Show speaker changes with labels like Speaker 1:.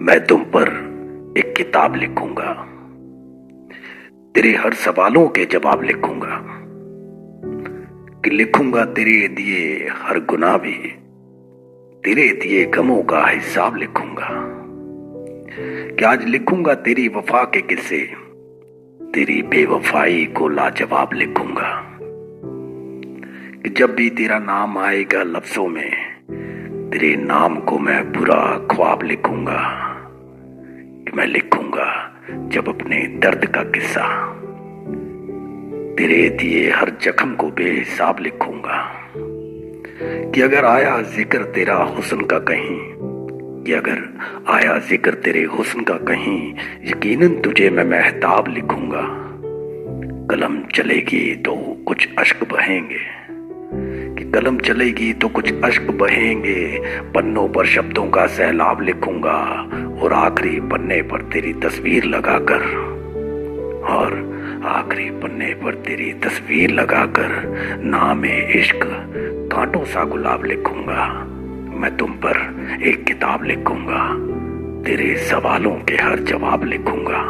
Speaker 1: मैं तुम पर एक किताब लिखूँगा। तेरे हर सवालों के जवाब लिखूँगा। कि लिखूँगा तेरे दिए हर गुना भी, तेरे दिए गमों का हिसाब लिखूँगा। कि आज लिखूँगा तेरी वफा के किस्से, तेरी बेवफाई को लाजवाब लिखूँगा। कि जब भी तेरा नाम आएगा लफ्जों में, तेरे नाम को मैं बुरा ख्वाब लिखूँगा। मैं लिखूँगा जब अपने दर्द का किस्सा, तेरे दिए हर जख्म को बेहिसाब लिखूँगा कि अगर आया ज़िक्र तेरा हुस्न का कहीं, कि अगर आया ज़िक्र तेरे हुस्न का कहीं, यकीनन तुझे मैं महताब लिखूँगा। कलम चलेगी तो कुछ अश्क बहेंगे। कलम चलेगी तो कुछ अश्क बहेंगे, पन्नों पर शब्दों का सैलाब लिखूँगा और आखिरी पन्ने पर तेरी तस्वीर लगाकर, और आखिरी पन्ने पर तेरी तस्वीर लगाकर नाम इश्क कांटों सा गुलाब लिखूँगा। मैं तुम पर एक किताब लिखूँगा, तेरे सवालों के हर जवाब लिखूँगा।